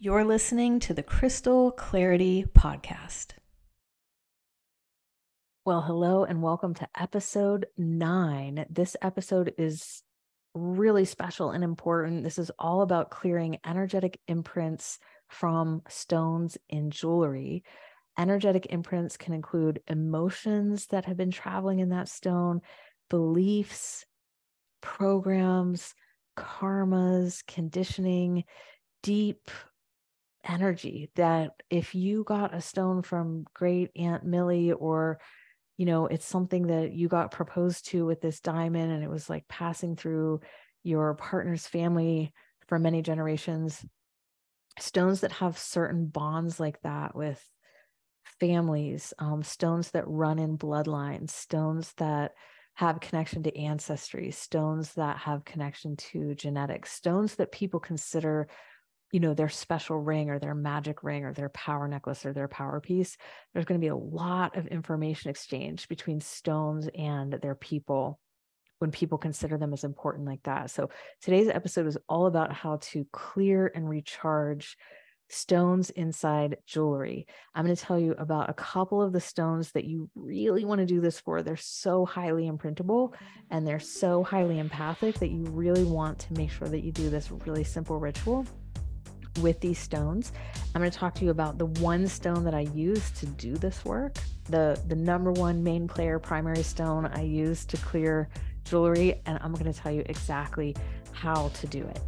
You're listening to the Crystal Clarity Podcast. Well, hello and welcome to episode nine. This episode is really special and important. This is all about clearing energetic imprints from stones in jewelry. Energetic imprints can include emotions that have been traveling in that stone, beliefs, programs, karmas, conditioning, deep energy that if you got a stone from great aunt millie or you know it's something that you got proposed to with this diamond and it was like passing through your partner's family for many generations stones that have certain bonds like that with families um, stones that run in bloodlines stones that have connection to ancestry stones that have connection to genetics stones that people consider you know their special ring or their magic ring or their power necklace or their power piece there's going to be a lot of information exchange between stones and their people when people consider them as important like that so today's episode is all about how to clear and recharge stones inside jewelry. I'm going to tell you about a couple of the stones that you really want to do this for. They're so highly imprintable and they're so highly empathic that you really want to make sure that you do this really simple ritual with these stones. I'm going to talk to you about the one stone that I use to do this work, the the number one main player primary stone I use to clear jewelry, and I'm going to tell you exactly how to do it.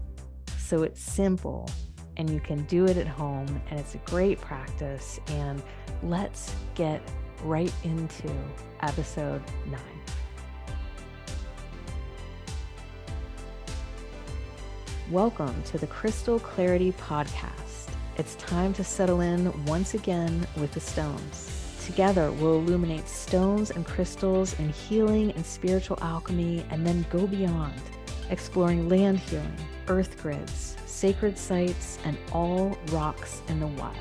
So it's simple and you can do it at home and it's a great practice and let's get right into episode 9. Welcome to the Crystal Clarity Podcast. It's time to settle in once again with the stones. Together, we'll illuminate stones and crystals in healing and spiritual alchemy, and then go beyond, exploring land healing, earth grids, sacred sites, and all rocks in the wild.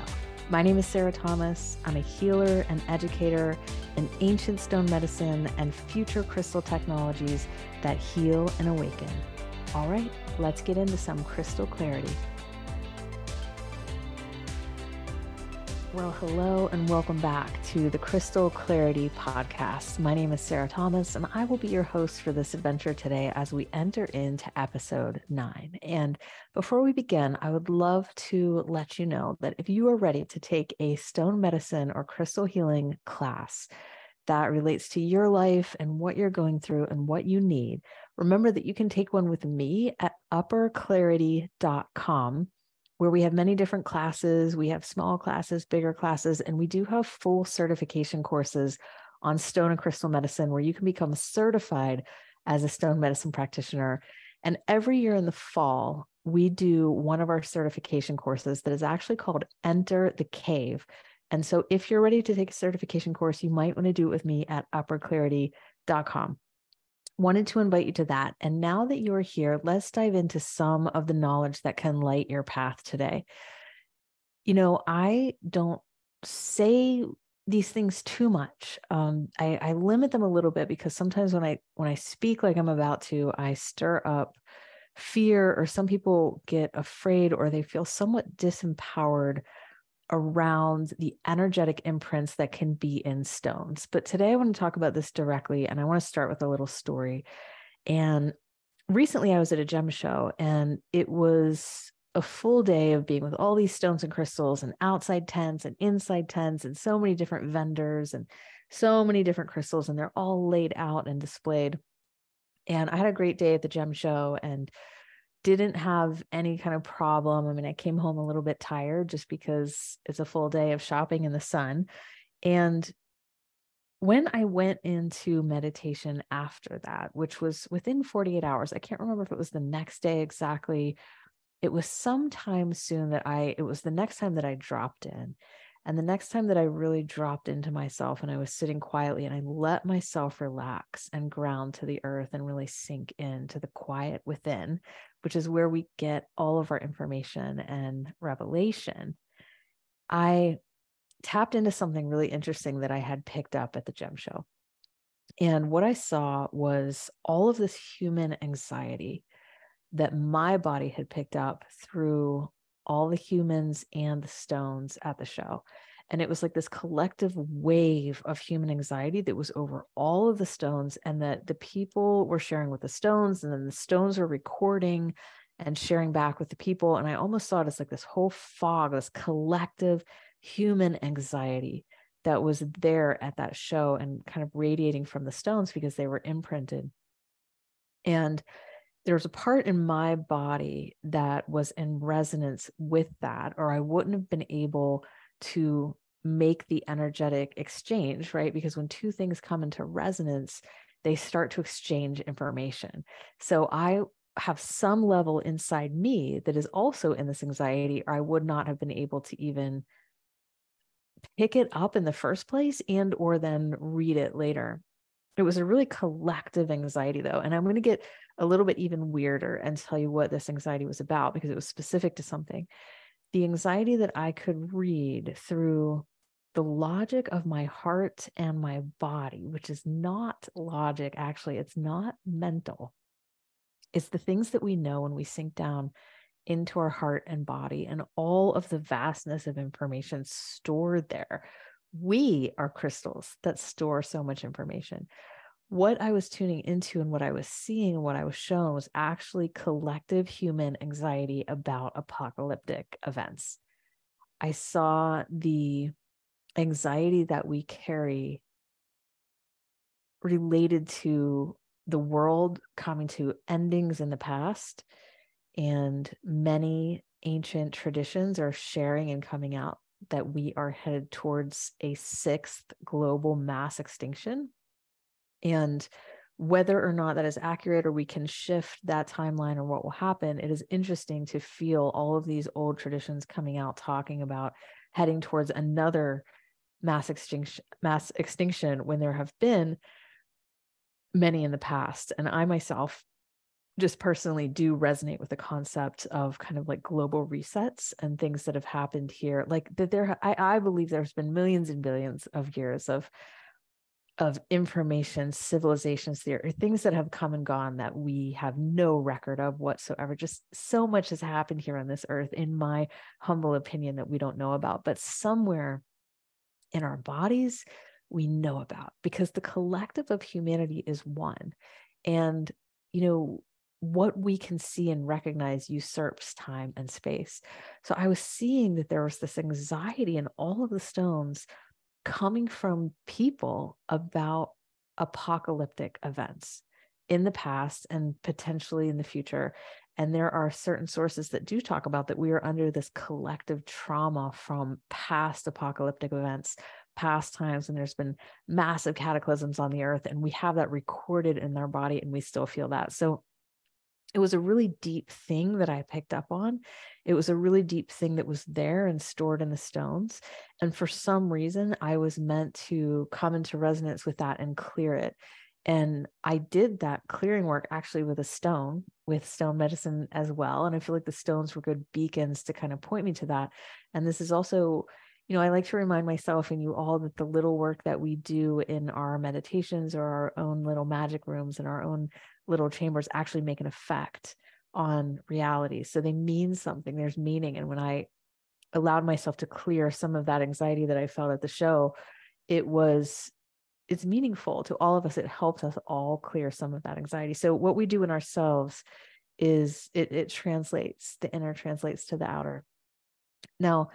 My name is Sarah Thomas. I'm a healer and educator in ancient stone medicine and future crystal technologies that heal and awaken. All right, let's get into some crystal clarity. Well, hello and welcome back to the Crystal Clarity Podcast. My name is Sarah Thomas, and I will be your host for this adventure today as we enter into episode nine. And before we begin, I would love to let you know that if you are ready to take a stone medicine or crystal healing class, that relates to your life and what you're going through and what you need, remember that you can take one with me at upperclarity.com, where we have many different classes. We have small classes, bigger classes, and we do have full certification courses on stone and crystal medicine where you can become certified as a stone medicine practitioner. And every year in the fall, we do one of our certification courses that is actually called Enter the Cave. And so if you're ready to take a certification course, you might want to do it with me at upperclarity.com. Wanted to invite you to that. And now that you're here, let's dive into some of the knowledge that can light your path today. You know, I don't say these things too much. Um, I, I limit them a little bit because sometimes when I when I speak like I'm about to, I stir up fear, or some people get afraid or they feel somewhat disempowered around the energetic imprints that can be in stones. But today I want to talk about this directly, and I want to start with a little story. And recently I was at a gem show, and it was a full day of being with all these stones and crystals, and outside tents and inside tents, and so many different vendors, and so many different crystals, and they're all laid out and displayed. And I had a great day at the gem show, and didn't have any kind of problem. I mean, I came home a little bit tired just because it's a full day of shopping in the sun. And when I went into meditation after that, which was within 48 hours, I can't remember if it was the next day exactly. It was sometime soon that I, it was the next time that I dropped in. And the next time that I really dropped into myself and I was sitting quietly and I let myself relax and ground to the earth and really sink into the quiet within, which is where we get all of our information and revelation, I tapped into something really interesting that I had picked up at the gem show. And what I saw was all of this human anxiety that my body had picked up through all the humans and the stones at the show. And it was like this collective wave of human anxiety that was over all of the stones, and that the people were sharing with the stones, and then the stones were recording and sharing back with the people. And I almost saw it as like this whole fog, this collective human anxiety that was there at that show and kind of radiating from the stones because they were imprinted. And there was a part in my body that was in resonance with that, or I wouldn't have been able to make the energetic exchange, right? Because when two things come into resonance, they start to exchange information. So I have some level inside me that is also in this anxiety, or I would not have been able to even pick it up in the first place and or then read it later. It was a really collective anxiety though, and I'm going to get a little bit even weirder and tell you what this anxiety was about because it was specific to something. The anxiety that I could read through the logic of my heart and my body, which is not logic, actually, it's not mental. It's the things that we know when we sink down into our heart and body and all of the vastness of information stored there. We are crystals that store so much information. What I was tuning into and what I was seeing and what I was shown was actually collective human anxiety about apocalyptic events. I saw the anxiety that we carry related to the world coming to endings in the past and many ancient traditions are sharing and coming out that we are headed towards a sixth global mass extinction and whether or not that is accurate or we can shift that timeline or what will happen it is interesting to feel all of these old traditions coming out talking about heading towards another mass extinction mass extinction when there have been many in the past. And i myself just personally do resonate with the concept of kind of like global resets and things that have happened here like that there I, I believe there's been millions and billions of years of of information civilizations there are things that have come and gone that we have no record of whatsoever just so much has happened here on this earth in my humble opinion that we don't know about but somewhere in our bodies we know about because the collective of humanity is one and you know what we can see and recognize usurps time and space. So I was seeing that there was this anxiety in all of the stones coming from people about apocalyptic events in the past and potentially in the future. And there are certain sources that do talk about that we are under this collective trauma from past apocalyptic events, past times, and there's been massive cataclysms on the earth. And we have that recorded in our body and we still feel that. So it was a really deep thing that I picked up on. It was a really deep thing that was there and stored in the stones. And for some reason, I was meant to come into resonance with that and clear it. And I did that clearing work actually with a stone, with stone medicine as well. And I feel like the stones were good beacons to kind of point me to that. And this is also, you know, I like to remind myself and you all that the little work that we do in our meditations or our own little magic rooms and our own little chambers actually make an effect on reality. So they mean something, there's meaning. And when I allowed myself to clear some of that anxiety that I felt at the show, it was it's meaningful to all of us. It helps us all clear some of that anxiety. So what we do in ourselves is it, it translates, the inner translates to the outer. Now,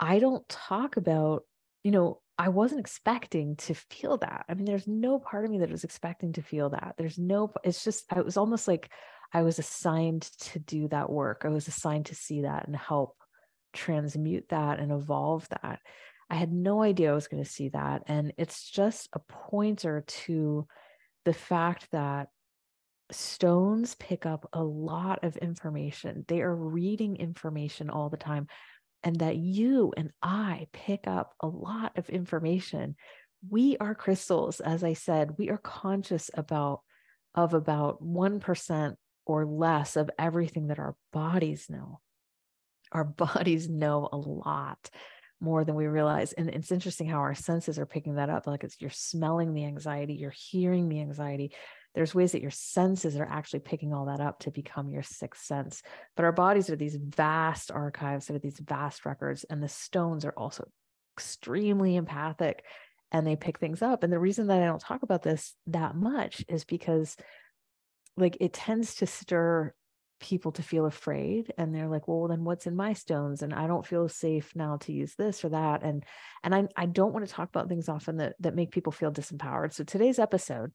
I don't talk about, you know, I wasn't expecting to feel that. I mean, there's no part of me that was expecting to feel that. There's no, it's just, it was almost like I was assigned to do that work. I was assigned to see that and help transmute that and evolve that. I had no idea I was going to see that. And it's just a pointer to the fact that stones pick up a lot of information. They are reading information all the time and that you and I pick up a lot of information. We are crystals, as I said, we are conscious about of about 1% or less of everything that our bodies know. Our bodies know a lot more than we realize. And it's interesting how our senses are picking that up. Like it's you're smelling the anxiety, you're hearing the anxiety, there's ways that your senses are actually picking all that up to become your sixth sense. But our bodies are these vast archives, that are these vast records, and the stones are also extremely empathic and they pick things up. And the reason that I don't talk about this that much is because like it tends to stir people to feel afraid and they're like well then what's in my stones and i don't feel safe now to use this or that and and i, I don't want to talk about things often that that make people feel disempowered so today's episode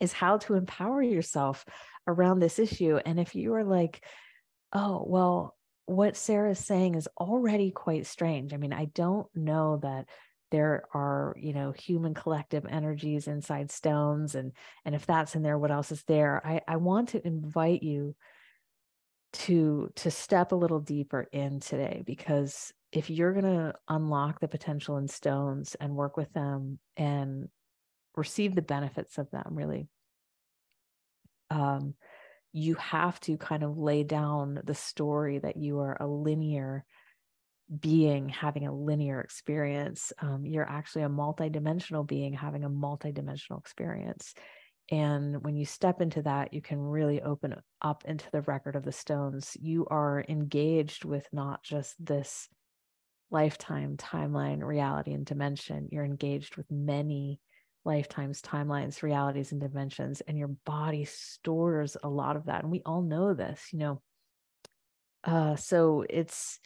is how to empower yourself around this issue and if you are like oh well what sarah's saying is already quite strange i mean i don't know that there are you know human collective energies inside stones and and if that's in there what else is there? I i want to invite you to to step a little deeper in today because if you're going to unlock the potential in stones and work with them and receive the benefits of them really um you have to kind of lay down the story that you are a linear being having a linear experience. Um, you're actually a multidimensional being having a multidimensional experience. And when you step into that, you can really open up into the record of the stones. You are engaged with not just this lifetime, timeline, reality, and dimension. You're engaged with many lifetimes, timelines, realities, and dimensions. And your body stores a lot of that. And we all know this, you know. Uh, so it's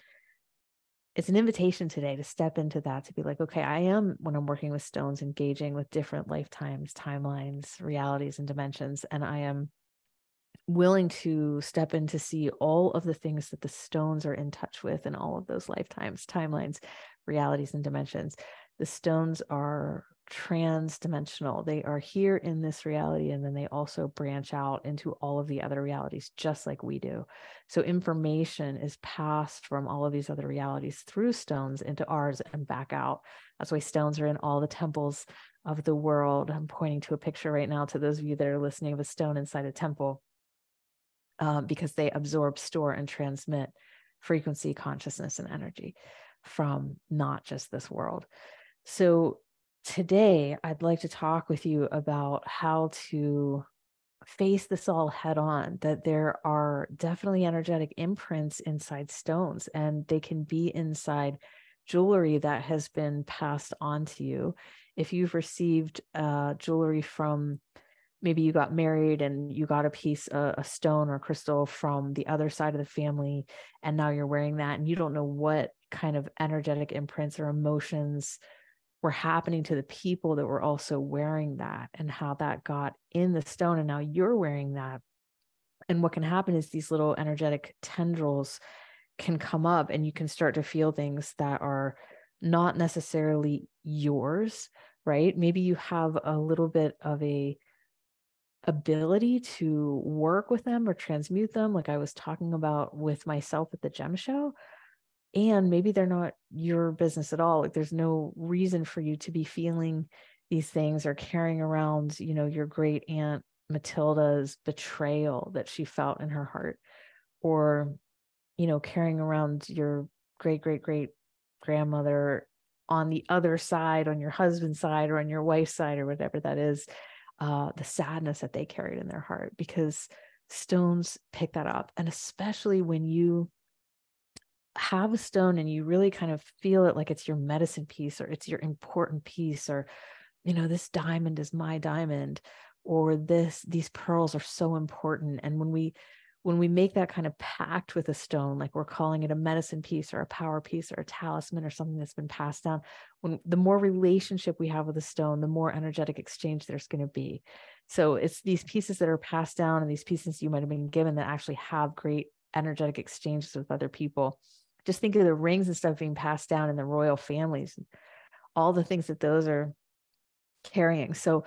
it's an invitation today to step into that to be like okay i am when i'm working with stones engaging with different lifetimes timelines realities and dimensions and i am willing to step in to see all of the things that the stones are in touch with in all of those lifetimes timelines realities and dimensions the stones are trans-dimensional. They are here in this reality and then they also branch out into all of the other realities just like we do. So information is passed from all of these other realities through stones into ours and back out. That's why stones are in all the temples of the world. I'm pointing to a picture right now to those of you that are listening of a stone inside a temple um, because they absorb store and transmit frequency consciousness and energy from not just this world. So today I'd like to talk with you about how to face this all head on that there are definitely energetic imprints inside stones and they can be inside jewelry that has been passed on to you. If you've received uh, jewelry from maybe you got married and you got a piece uh, a stone or crystal from the other side of the family and now you're wearing that and you don't know what kind of energetic imprints or emotions were happening to the people that were also wearing that and how that got in the stone and now you're wearing that. And what can happen is these little energetic tendrils can come up and you can start to feel things that are not necessarily yours right? Maybe you have a little bit of a ability to work with them or transmute them like i was talking about with myself at the gem show and maybe they're not your business at all like there's no reason for you to be feeling these things or carrying around you know your great aunt matilda's betrayal that she felt in her heart or you know carrying around your great great great grandmother on the other side on your husband's side or on your wife's side or whatever that is uh the sadness that they carried in their heart because stones pick that up. And especially when you have a stone and you really kind of feel it like it's your medicine piece or it's your important piece or you know this diamond is my diamond or this these pearls are so important. And when we when we make that kind of pact with a stone like we're calling it a medicine piece or a power piece or a talisman or something that's been passed down when the more relationship we have with a stone the more energetic exchange there's going to be. So it's these pieces that are passed down and these pieces you might have been given that actually have great energetic exchanges with other people just think of the rings and stuff being passed down in the royal families, all the things that those are carrying. So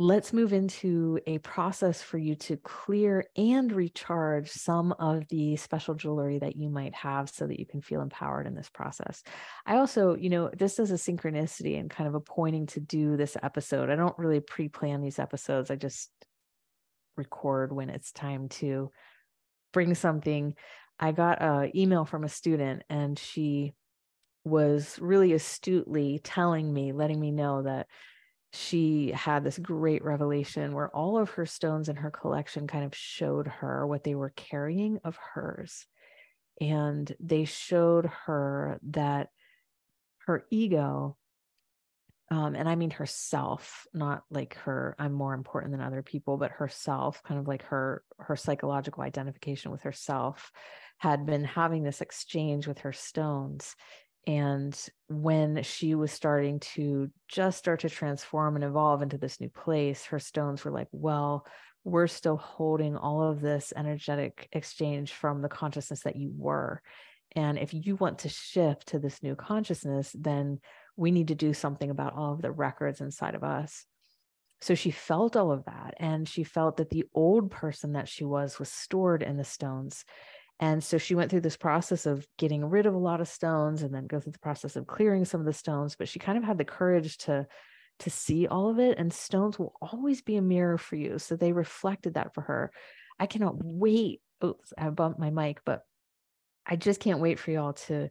let's move into a process for you to clear and recharge some of the special jewelry that you might have so that you can feel empowered in this process. I also, you know, this is a synchronicity and kind of a pointing to do this episode. I don't really pre plan these episodes, I just record when it's time to bring something I got an email from a student and she was really astutely telling me, letting me know that she had this great revelation where all of her stones in her collection kind of showed her what they were carrying of hers. And they showed her that her ego, um, and I mean herself, not like her, I'm more important than other people, but herself, kind of like her her psychological identification with herself, had been having this exchange with her stones and when she was starting to just start to transform and evolve into this new place, her stones were like, well, we're still holding all of this energetic exchange from the consciousness that you were. And if you want to shift to this new consciousness, then we need to do something about all of the records inside of us. So she felt all of that. And she felt that the old person that she was was stored in the stones. And so she went through this process of getting rid of a lot of stones and then go through the process of clearing some of the stones. But she kind of had the courage to to see all of it. And stones will always be a mirror for you. So they reflected that for her. I cannot wait. Oops, I bumped my mic, but I just can't wait for y'all to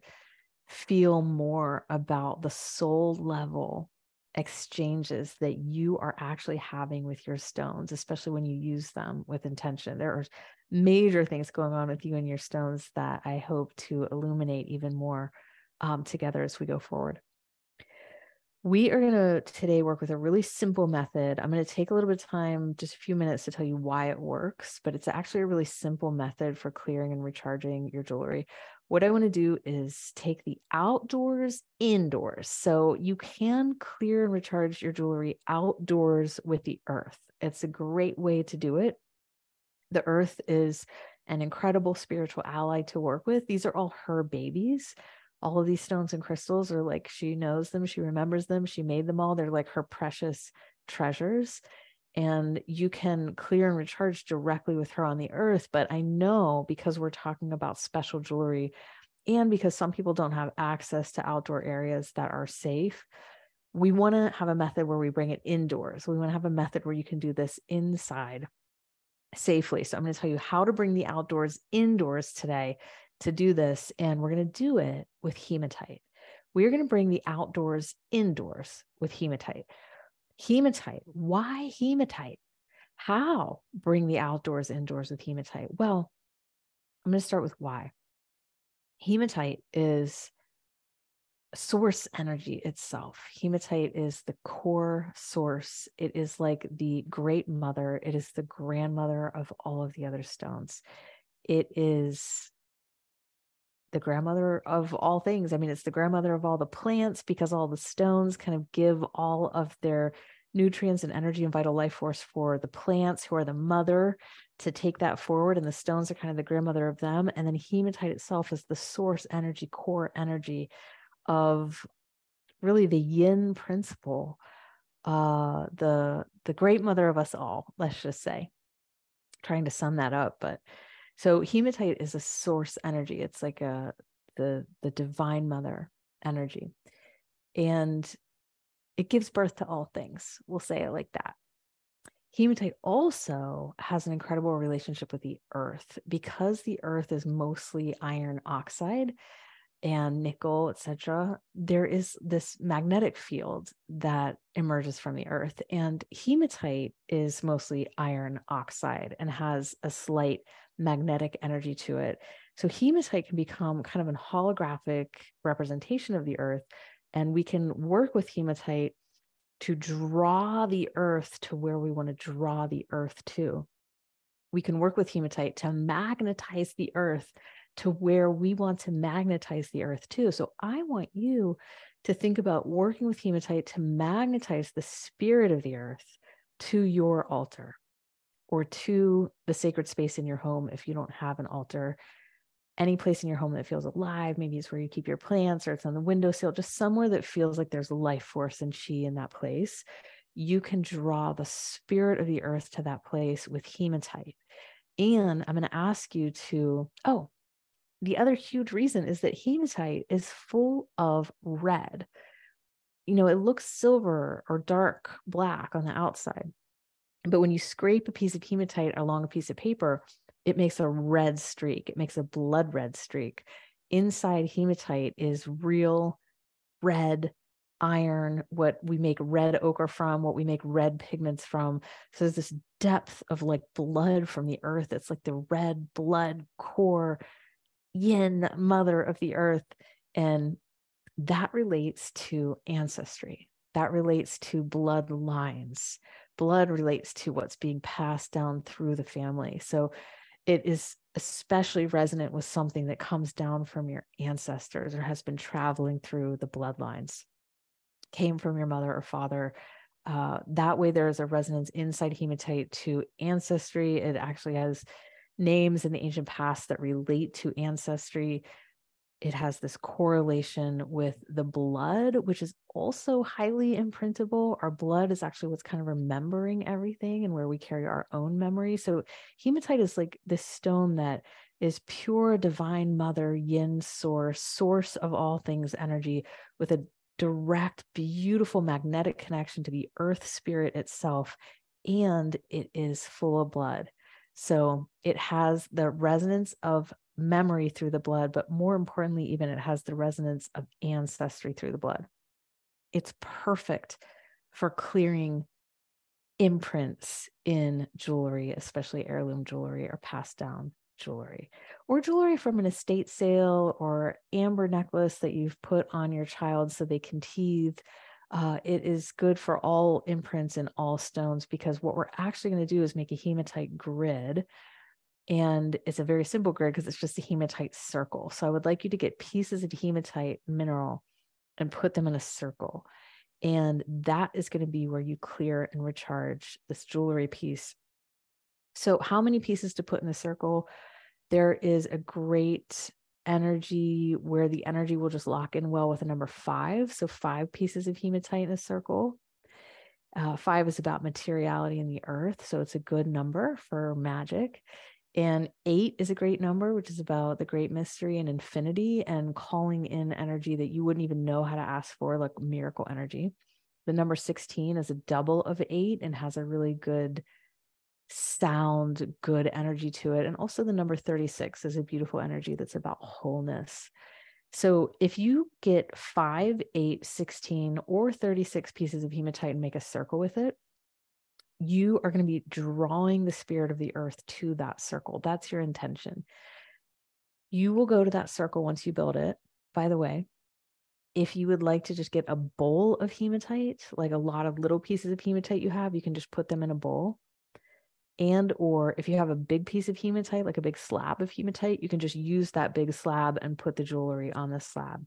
feel more about the soul level exchanges that you are actually having with your stones, especially when you use them with intention. There are major things going on with you and your stones that I hope to illuminate even more um, together as we go forward. We are going to today work with a really simple method. I'm going to take a little bit of time, just a few minutes to tell you why it works, but it's actually a really simple method for clearing and recharging your jewelry. What I want to do is take the outdoors indoors. So you can clear and recharge your jewelry outdoors with the earth. It's a great way to do it the earth is an incredible spiritual ally to work with. These are all her babies. All of these stones and crystals are like she knows them, she remembers them, she made them all. They're like her precious treasures. And you can clear and recharge directly with her on the earth. But I know because we're talking about special jewelry and because some people don't have access to outdoor areas that are safe, we want to have a method where we bring it indoors. We want to have a method where you can do this inside safely. So I'm going to tell you how to bring the outdoors indoors today to do this. And we're going to do it with hematite. We're going to bring the outdoors indoors with hematite. Hematite. Why hematite? How bring the outdoors indoors with hematite? Well, I'm going to start with why. Hematite is source energy itself. Hematite is the core source. It is like the great mother, it is the grandmother of all of the other stones. It is the grandmother of all things. I mean, it's the grandmother of all the plants because all the stones kind of give all of their nutrients and energy and vital life force for the plants who are the mother to take that forward. And the stones are kind of the grandmother of them. And then hematite itself is the source energy, core energy of really the yin principle uh the the great mother of us all let's just say. Trying to sum that up but so hematite is a source energy. It's like a the the divine mother energy. And it gives birth to all things. We'll say it like that. Hematite also has an incredible relationship with the earth. Because the earth is mostly iron oxide and nickel, etc., there is this magnetic field that emerges from the earth. And hematite is mostly iron oxide and has a slight magnetic energy to it. So hematite can become kind of an holographic representation of the earth. And we can work with hematite to draw the earth to where we want to draw the earth to. We can work with hematite to magnetize the earth to where we want to magnetize the earth too. So I want you to think about working with hematite to magnetize the spirit of the earth to your altar or to the sacred space in your home if you don't have an altar. Any place in your home that feels alive, maybe it's where you keep your plants or it's on the windowsill, just somewhere that feels like there's life force and chi in that place. You can draw the spirit of the earth to that place with hematite. And I'm going to ask you to, oh, the other huge reason is that hematite is full of red. You know, it looks silver or dark black on the outside. But when you scrape a piece of hematite along a piece of paper, it makes a red streak. It makes a blood red streak. Inside hematite is real red iron, what we make red ochre from, what we make red pigments from. So there's this depth of like blood from the earth. It's like the red blood core yin mother of the earth. And that relates to ancestry. That relates to bloodlines. Blood relates to what's being passed down through the family. So it is especially resonant with something that comes down from your ancestors or has been traveling through the bloodlines, came from your mother or father. Uh, that way, there is a resonance inside hematite to ancestry. It actually has names in the ancient past that relate to ancestry it has this correlation with the blood, which is also highly imprintable. Our blood is actually what's kind of remembering everything and where we carry our own memory. So, hematite is like this stone that is pure divine mother, yin source, source of all things energy, with a direct, beautiful magnetic connection to the earth spirit itself. And it is full of blood. So, it has the resonance of memory through the blood, but more importantly, even it has the resonance of ancestry through the blood. It's perfect for clearing imprints in jewelry, especially heirloom jewelry or passed down jewelry, or jewelry from an estate sale or amber necklace that you've put on your child so they can teeth. Uh, it is good for all imprints in all stones because what we're actually going to do is make a hematite grid and it's a very simple grid because it's just a hematite circle. So I would like you to get pieces of hematite mineral and put them in a circle. And that is going to be where you clear and recharge this jewelry piece. So, how many pieces to put in the circle? There is a great energy where the energy will just lock in well with a number five. So, five pieces of hematite in a circle. Uh, five is about materiality in the earth. So, it's a good number for magic. And eight is a great number, which is about the great mystery and infinity and calling in energy that you wouldn't even know how to ask for, like miracle energy. The number 16 is a double of eight and has a really good sound, good energy to it. And also the number 36 is a beautiful energy that's about wholeness. So if you get five, eight, 16, or 36 pieces of hematite and make a circle with it, you are going to be drawing the spirit of the earth to that circle. That's your intention. You will go to that circle once you build it. By the way, if you would like to just get a bowl of hematite, like a lot of little pieces of hematite you have, you can just put them in a bowl. And or if you have a big piece of hematite, like a big slab of hematite, you can just use that big slab and put the jewelry on the slab.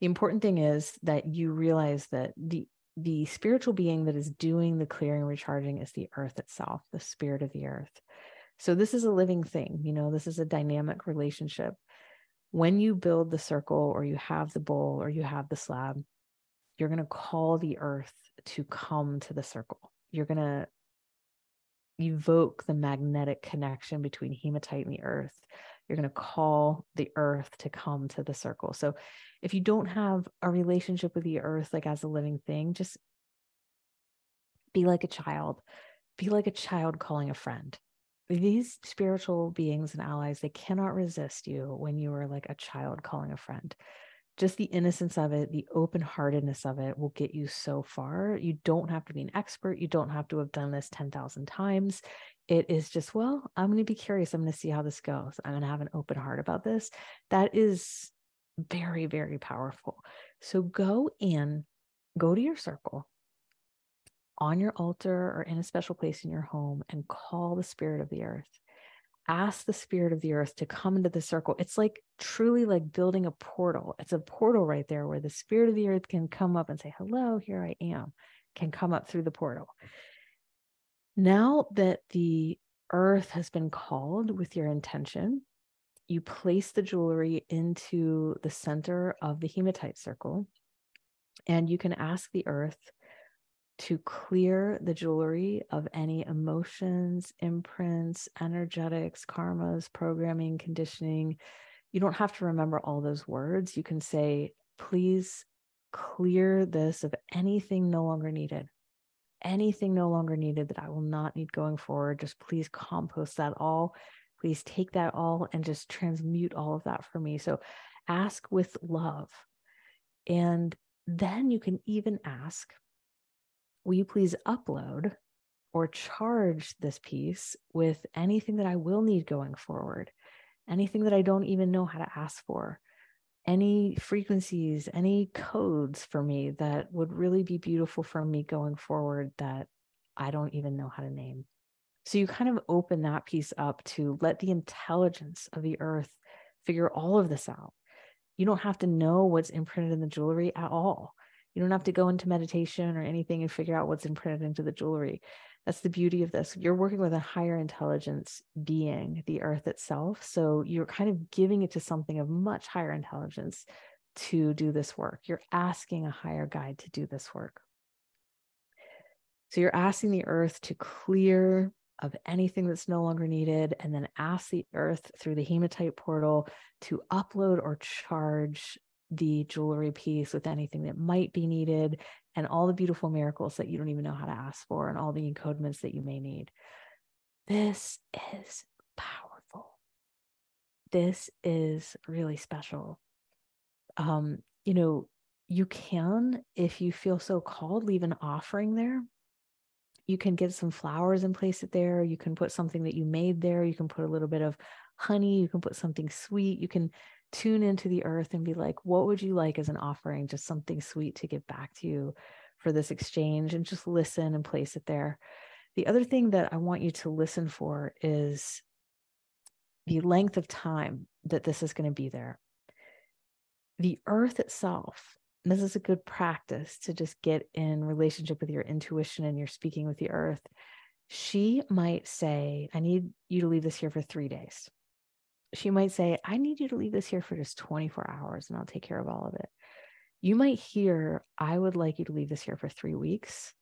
The important thing is that you realize that the the spiritual being that is doing the clearing recharging is the earth itself the spirit of the earth. So this is a living thing you know this is a dynamic relationship. When you build the circle or you have the bowl or you have the slab you're going to call the earth to come to the circle. You're going to evoke the magnetic connection between hematite and the earth you're going to call the earth to come to the circle. So if you don't have a relationship with the earth, like as a living thing, just be like a child. Be like a child calling a friend. These spiritual beings and allies, they cannot resist you when you are like a child calling a friend just the innocence of it, the open heartedness of it will get you so far. You don't have to be an expert. You don't have to have done this 10,000 times. It is just, well, I'm going to be curious. I'm going to see how this goes. I'm going to have an open heart about this. That is very, very powerful. So go in, go to your circle on your altar or in a special place in your home and call the spirit of the earth ask the spirit of the earth to come into the circle. It's like truly like building a portal. It's a portal right there where the spirit of the earth can come up and say, Hello, here I am, can come up through the portal. Now that the earth has been called with your intention, you place the jewelry into the center of the hematite circle, and you can ask the earth to clear the jewelry of any emotions, imprints, energetics, karmas, programming, conditioning. You don't have to remember all those words. You can say, please clear this of anything no longer needed. Anything no longer needed that I will not need going forward. Just please compost that all. Please take that all and just transmute all of that for me. So ask with love. And then you can even ask, will you please upload or charge this piece with anything that I will need going forward, anything that I don't even know how to ask for, any frequencies, any codes for me that would really be beautiful for me going forward that I don't even know how to name. So you kind of open that piece up to let the intelligence of the earth figure all of this out. You don't have to know what's imprinted in the jewelry at all. You don't have to go into meditation or anything and figure out what's imprinted into the jewelry. That's the beauty of this. You're working with a higher intelligence being, the earth itself. So you're kind of giving it to something of much higher intelligence to do this work. You're asking a higher guide to do this work. So you're asking the earth to clear of anything that's no longer needed, and then ask the earth through the hematite portal to upload or charge the jewelry piece with anything that might be needed and all the beautiful miracles that you don't even know how to ask for and all the encodements that you may need. This is powerful. This is really special. Um, you know, you can, if you feel so called, leave an offering there you can get some flowers and place it there. You can put something that you made there. You can put a little bit of honey. You can put something sweet. You can tune into the earth and be like, what would you like as an offering? Just something sweet to give back to you for this exchange and just listen and place it there. The other thing that I want you to listen for is the length of time that this is going to be there. The earth itself this is a good practice to just get in relationship with your intuition and you're speaking with the earth she might say i need you to leave this here for three days she might say i need you to leave this here for just 24 hours and i'll take care of all of it you might hear i would like you to leave this here for three weeks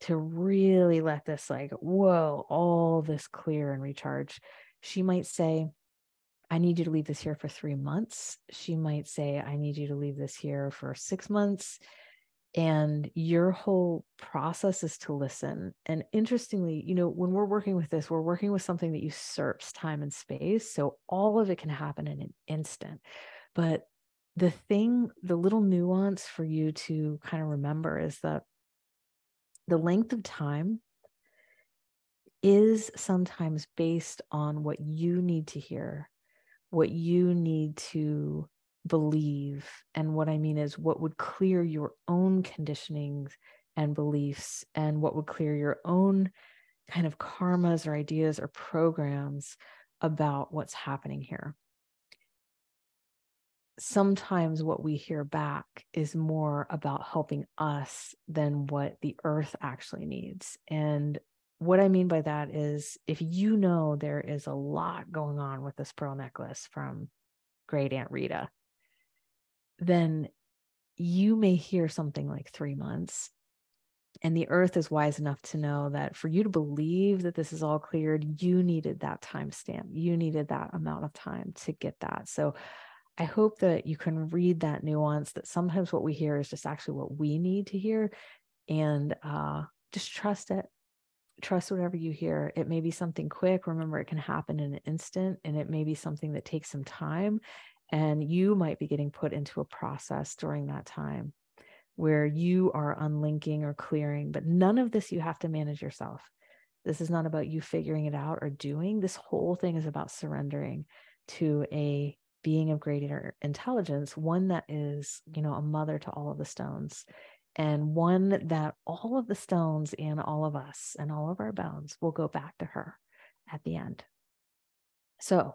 to really let this like whoa all this clear and recharge she might say I need you to leave this here for three months. She might say, I need you to leave this here for six months. And your whole process is to listen. And interestingly, you know, when we're working with this, we're working with something that usurps time and space. So all of it can happen in an instant. But the thing, the little nuance for you to kind of remember is that the length of time is sometimes based on what you need to hear what you need to believe. And what I mean is what would clear your own conditionings and beliefs, and what would clear your own kind of karmas or ideas or programs about what's happening here. Sometimes what we hear back is more about helping us than what the earth actually needs. And what I mean by that is if you know there is a lot going on with this pearl necklace from great Aunt Rita, then you may hear something like three months. And the earth is wise enough to know that for you to believe that this is all cleared, you needed that time stamp. You needed that amount of time to get that. So I hope that you can read that nuance that sometimes what we hear is just actually what we need to hear and uh, just trust it trust whatever you hear. It may be something quick. Remember, it can happen in an instant, and it may be something that takes some time. And you might be getting put into a process during that time where you are unlinking or clearing, but none of this you have to manage yourself. This is not about you figuring it out or doing. This whole thing is about surrendering to a being of greater intelligence, one that is, you know, a mother to all of the stones and one that all of the stones and all of us and all of our bones will go back to her at the end. So,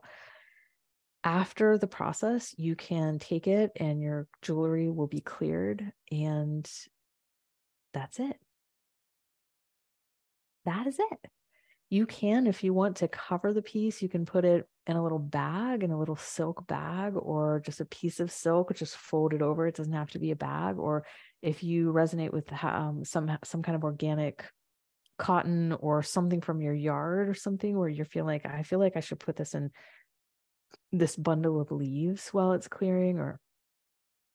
after the process, you can take it and your jewelry will be cleared, and that's it. That is it. You can, if you want to cover the piece, you can put it in a little bag, in a little silk bag, or just a piece of silk, just fold it over. It doesn't have to be a bag, or if you resonate with um, some some kind of organic cotton or something from your yard or something where you're feeling like I feel like I should put this in this bundle of leaves while it's clearing or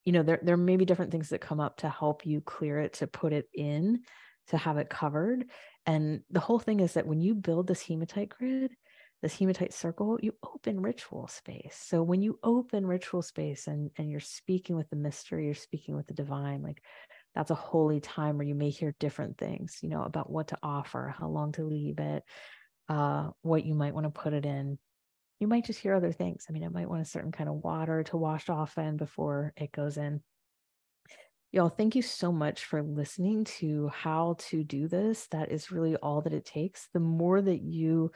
you know there there may be different things that come up to help you clear it to put it in to have it covered and the whole thing is that when you build this hematite grid this hematite circle, you open ritual space. So when you open ritual space and, and you're speaking with the mystery, you're speaking with the divine, like that's a holy time where you may hear different things, you know, about what to offer, how long to leave it, uh, what you might want to put it in. You might just hear other things. I mean, it might want a certain kind of water to wash off in before it goes in. Y'all, thank you so much for listening to how to do this. That is really all that it takes. The more that you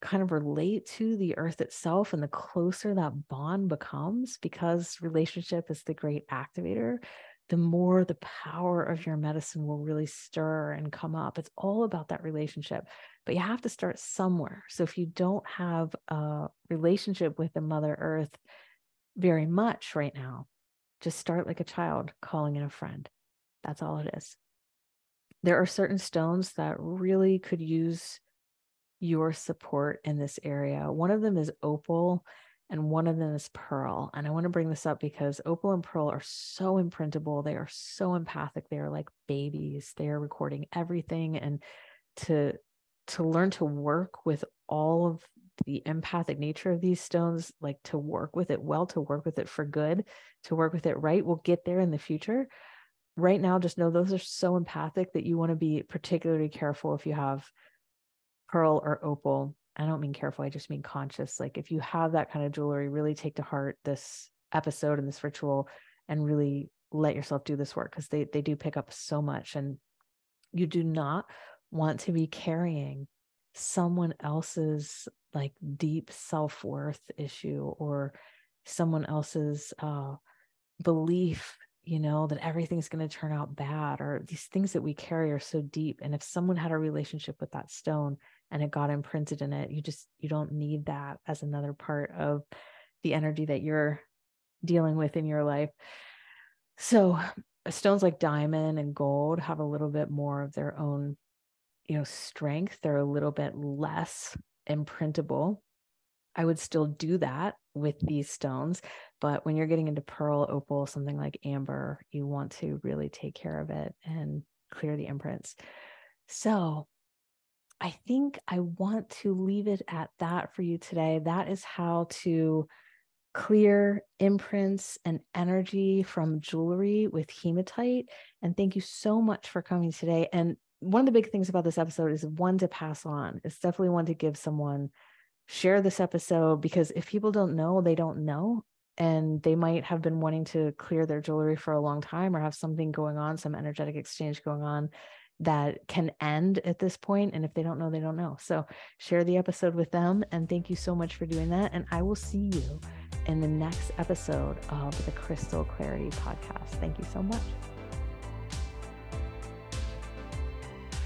kind of relate to the earth itself and the closer that bond becomes because relationship is the great activator the more the power of your medicine will really stir and come up. It's all about that relationship but you have to start somewhere. So if you don't have a relationship with the mother earth very much right now just start like a child calling in a friend. That's all it is. There are certain stones that really could use your support in this area. One of them is opal and one of them is pearl. And I want to bring this up because opal and pearl are so imprintable. They are so empathic. They are like babies. They are recording everything and to to learn to work with all of the empathic nature of these stones, like to work with it well, to work with it for good, to work with it right. We'll get there in the future. Right now, just know those are so empathic that you want to be particularly careful if you have pearl or opal. I don't mean careful, I just mean conscious. Like if you have that kind of jewelry, really take to heart this episode and this ritual and really let yourself do this work because they they do pick up so much and you do not want to be carrying someone else's like deep self-worth issue or someone else's uh belief you know that everything's going to turn out bad or these things that we carry are so deep and if someone had a relationship with that stone and it got imprinted in it you just you don't need that as another part of the energy that you're dealing with in your life. So stones like diamond and gold have a little bit more of their own you know strength. They're a little bit less imprintable. I would still do that with these stones but when you're getting into pearl opal something like amber you want to really take care of it and clear the imprints. So I think I want to leave it at that for you today. That is how to clear imprints and energy from jewelry with hematite. And thank you so much for coming today. And one of the big things about this episode is one to pass on. It's definitely one to give someone, share this episode because if people don't know, they don't know. And they might have been wanting to clear their jewelry for a long time or have something going on, some energetic exchange going on that can end at this point and if they don't know they don't know so share the episode with them and thank you so much for doing that and i will see you in the next episode of the crystal clarity podcast thank you so much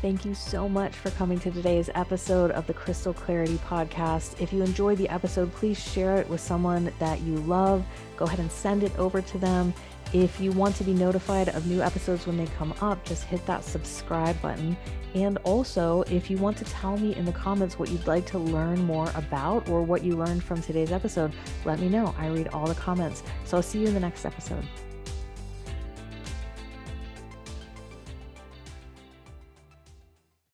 Thank you so much for coming to today's episode of the Crystal Clarity Podcast. If you enjoyed the episode, please share it with someone that you love. Go ahead and send it over to them. If you want to be notified of new episodes when they come up, just hit that subscribe button. And also, if you want to tell me in the comments what you'd like to learn more about or what you learned from today's episode, let me know. I read all the comments. So I'll see you in the next episode.